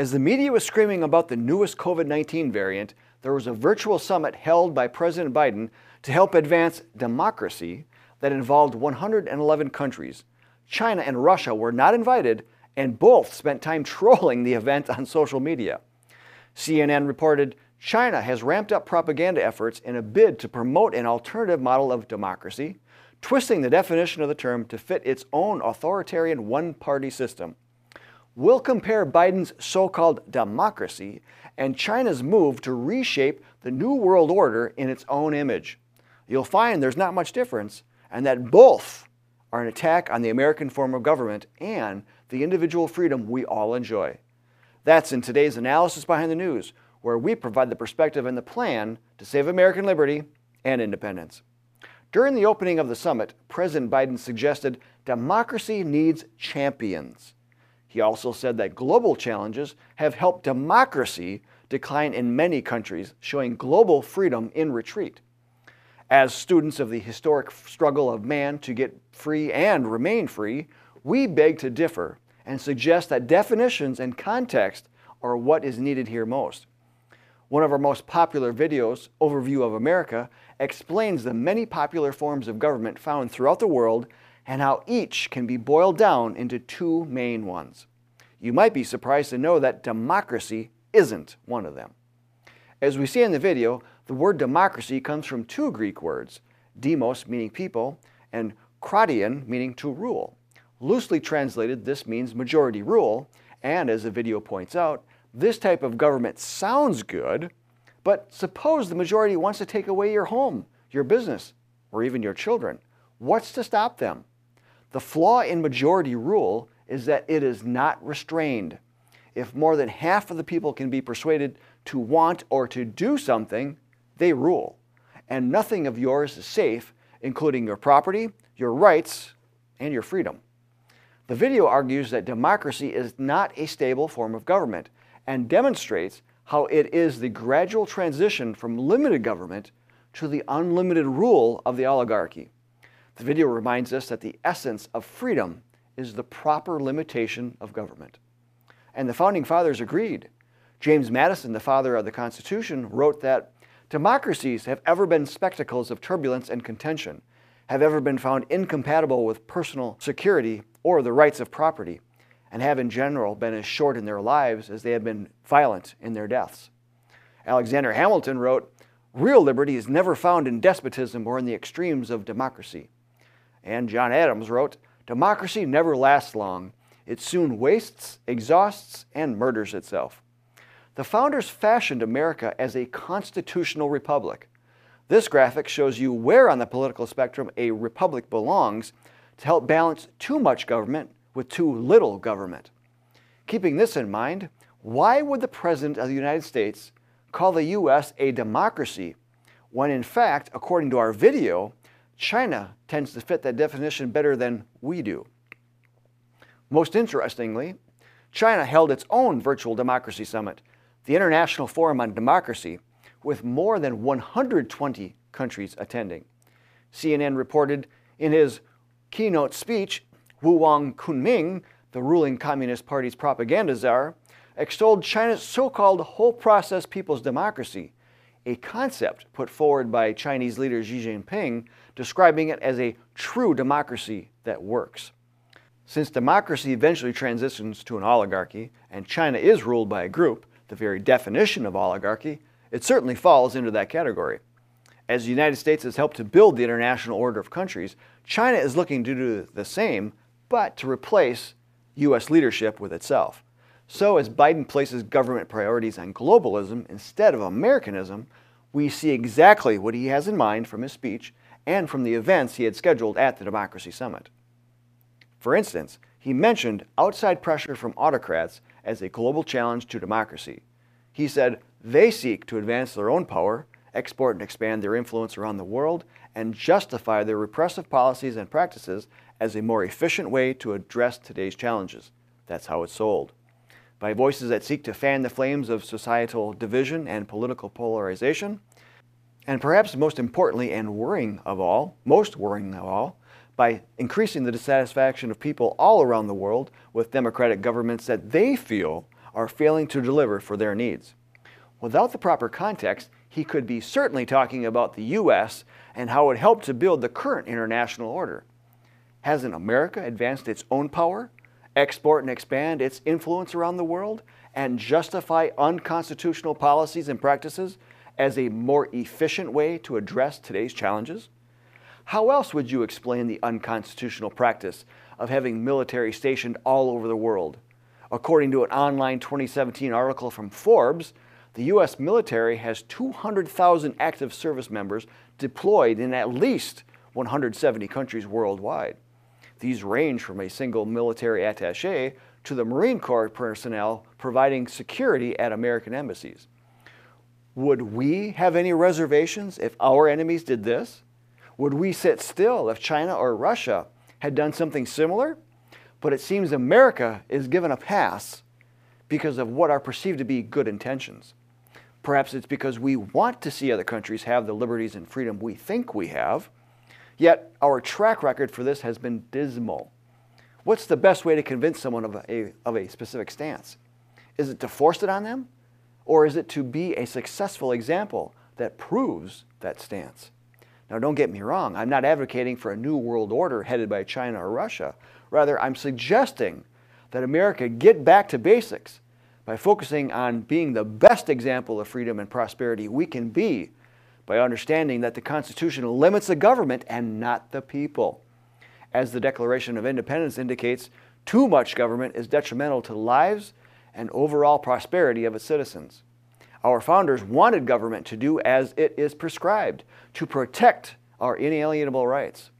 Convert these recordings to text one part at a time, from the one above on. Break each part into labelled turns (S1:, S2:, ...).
S1: As the media was screaming about the newest COVID 19 variant, there was a virtual summit held by President Biden to help advance democracy that involved 111 countries. China and Russia were not invited, and both spent time trolling the event on social media. CNN reported China has ramped up propaganda efforts in a bid to promote an alternative model of democracy, twisting the definition of the term to fit its own authoritarian one party system. We'll compare Biden's so called democracy and China's move to reshape the New World Order in its own image. You'll find there's not much difference, and that both are an attack on the American form of government and the individual freedom we all enjoy. That's in today's Analysis Behind the News, where we provide the perspective and the plan to save American liberty and independence. During the opening of the summit, President Biden suggested democracy needs champions. He also said that global challenges have helped democracy decline in many countries, showing global freedom in retreat. As students of the historic struggle of man to get free and remain free, we beg to differ and suggest that definitions and context are what is needed here most. One of our most popular videos, Overview of America, explains the many popular forms of government found throughout the world and how each can be boiled down into two main ones. You might be surprised to know that democracy isn't one of them. As we see in the video, the word democracy comes from two Greek words, demos meaning people and kratein meaning to rule. Loosely translated, this means majority rule, and as the video points out, this type of government sounds good, but suppose the majority wants to take away your home, your business, or even your children. What's to stop them? The flaw in majority rule is that it is not restrained. If more than half of the people can be persuaded to want or to do something, they rule. And nothing of yours is safe, including your property, your rights, and your freedom. The video argues that democracy is not a stable form of government and demonstrates how it is the gradual transition from limited government to the unlimited rule of the oligarchy. The video reminds us that the essence of freedom is the proper limitation of government. And the Founding Fathers agreed. James Madison, the father of the Constitution, wrote that democracies have ever been spectacles of turbulence and contention, have ever been found incompatible with personal security or the rights of property, and have in general been as short in their lives as they have been violent in their deaths. Alexander Hamilton wrote, Real liberty is never found in despotism or in the extremes of democracy. And John Adams wrote, Democracy never lasts long. It soon wastes, exhausts, and murders itself. The founders fashioned America as a constitutional republic. This graphic shows you where on the political spectrum a republic belongs to help balance too much government with too little government. Keeping this in mind, why would the President of the United States call the U.S. a democracy when, in fact, according to our video, China tends to fit that definition better than we do. Most interestingly, China held its own virtual democracy summit, the International Forum on Democracy, with more than 120 countries attending. CNN reported in his keynote speech, Wu Huang Kunming, the ruling Communist Party's propaganda czar, extolled China's so called whole process people's democracy a concept put forward by Chinese leader Xi Jinping describing it as a true democracy that works. Since democracy eventually transitions to an oligarchy, and China is ruled by a group, the very definition of oligarchy, it certainly falls into that category. As the United States has helped to build the international order of countries, China is looking to do the same, but to replace U.S. leadership with itself. So, as Biden places government priorities on globalism instead of Americanism, we see exactly what he has in mind from his speech and from the events he had scheduled at the Democracy Summit. For instance, he mentioned outside pressure from autocrats as a global challenge to democracy. He said they seek to advance their own power, export and expand their influence around the world, and justify their repressive policies and practices as a more efficient way to address today's challenges. That's how it's sold by voices that seek to fan the flames of societal division and political polarization. And perhaps most importantly and worrying of all, most worrying of all, by increasing the dissatisfaction of people all around the world with democratic governments that they feel are failing to deliver for their needs. Without the proper context, he could be certainly talking about the U.S. and how it helped to build the current international order. Hasn't America advanced its own power, export and expand its influence around the world, and justify unconstitutional policies and practices as a more efficient way to address today's challenges? How else would you explain the unconstitutional practice of having military stationed all over the world? According to an online 2017 article from Forbes, the U.S. military has 200,000 active service members deployed in at least 170 countries worldwide. These range from a single military attache to the Marine Corps personnel providing security at American embassies. Would we have any reservations if our enemies did this? Would we sit still if China or Russia had done something similar? But it seems America is given a pass because of what are perceived to be good intentions. Perhaps it's because we want to see other countries have the liberties and freedom we think we have, yet our track record for this has been dismal. What's the best way to convince someone of a, of a specific stance? Is it to force it on them? Or is it to be a successful example that proves that stance? Now, don't get me wrong, I'm not advocating for a new world order headed by China or Russia. Rather, I'm suggesting that America get back to basics by focusing on being the best example of freedom and prosperity we can be by understanding that the Constitution limits the government and not the people. As the Declaration of Independence indicates, too much government is detrimental to the lives and overall prosperity of its citizens. Our founders wanted government to do as it is prescribed, to protect our inalienable rights.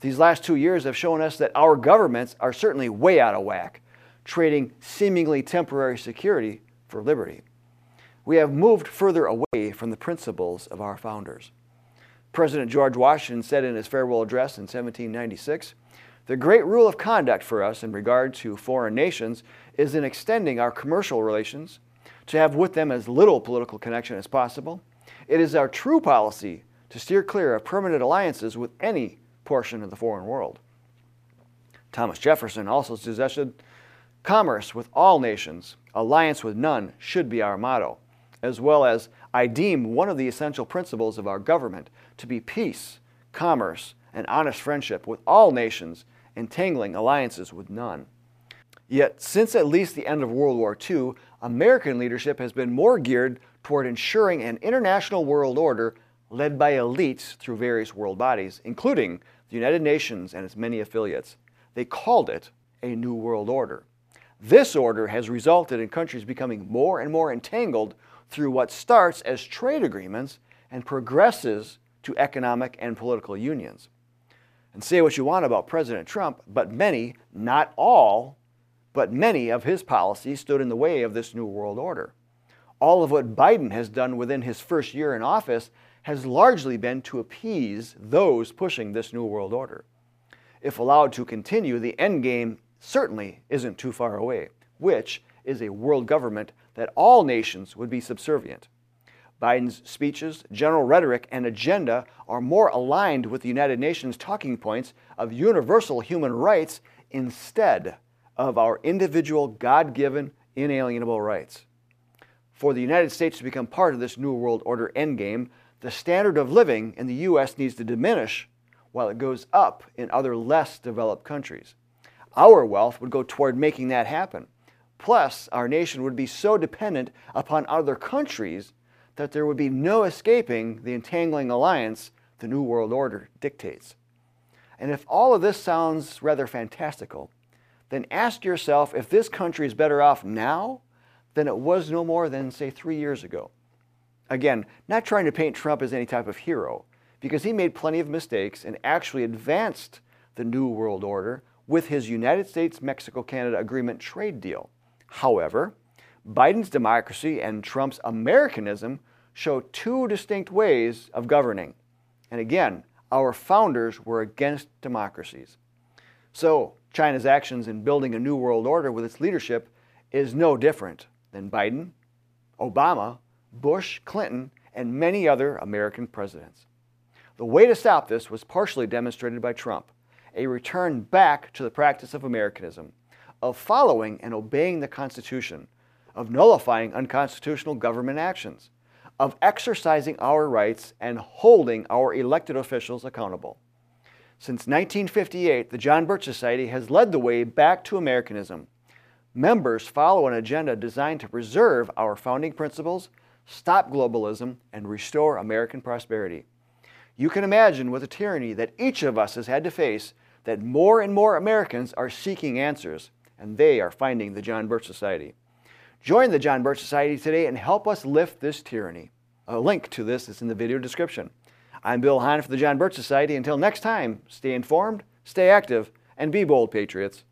S1: These last two years have shown us that our governments are certainly way out of whack, trading seemingly temporary security for liberty. We have moved further away from the principles of our founders. President George Washington said in his farewell address in 1796 The great rule of conduct for us in regard to foreign nations is in extending our commercial relations to have with them as little political connection as possible. It is our true policy to steer clear of permanent alliances with any portion of the foreign world. Thomas Jefferson also suggested commerce with all nations, alliance with none should be our motto, as well as I deem one of the essential principles of our government to be peace, commerce, and honest friendship with all nations, entangling alliances with none. Yet, since at least the end of World War II, American leadership has been more geared toward ensuring an international world order led by elites through various world bodies, including the United Nations and its many affiliates. They called it a New World Order. This order has resulted in countries becoming more and more entangled through what starts as trade agreements and progresses to economic and political unions. And say what you want about President Trump, but many, not all, but many of his policies stood in the way of this New World Order. All of what Biden has done within his first year in office has largely been to appease those pushing this New World Order. If allowed to continue, the end game certainly isn't too far away, which is a world government that all nations would be subservient. Biden's speeches, general rhetoric, and agenda are more aligned with the United Nations talking points of universal human rights instead of our individual God given inalienable rights. For the United States to become part of this New World Order endgame, the standard of living in the U.S. needs to diminish while it goes up in other less developed countries. Our wealth would go toward making that happen. Plus, our nation would be so dependent upon other countries that there would be no escaping the entangling alliance the New World Order dictates. And if all of this sounds rather fantastical, then ask yourself if this country is better off now than it was no more than, say, three years ago. Again, not trying to paint Trump as any type of hero, because he made plenty of mistakes and actually advanced the New World Order with his United States Mexico Canada Agreement trade deal. However, Biden's democracy and Trump's Americanism show two distinct ways of governing. And again, our founders were against democracies. So, China's actions in building a new world order with its leadership is no different than Biden, Obama, Bush, Clinton, and many other American presidents. The way to stop this was partially demonstrated by Trump a return back to the practice of Americanism, of following and obeying the Constitution, of nullifying unconstitutional government actions, of exercising our rights and holding our elected officials accountable. Since 1958, the John Birch Society has led the way back to Americanism. Members follow an agenda designed to preserve our founding principles, stop globalism, and restore American prosperity. You can imagine with the tyranny that each of us has had to face that more and more Americans are seeking answers, and they are finding the John Birch Society. Join the John Birch Society today and help us lift this tyranny. A link to this is in the video description. I'm Bill Hahn for the John Birch Society. Until next time, stay informed, stay active, and be bold, Patriots.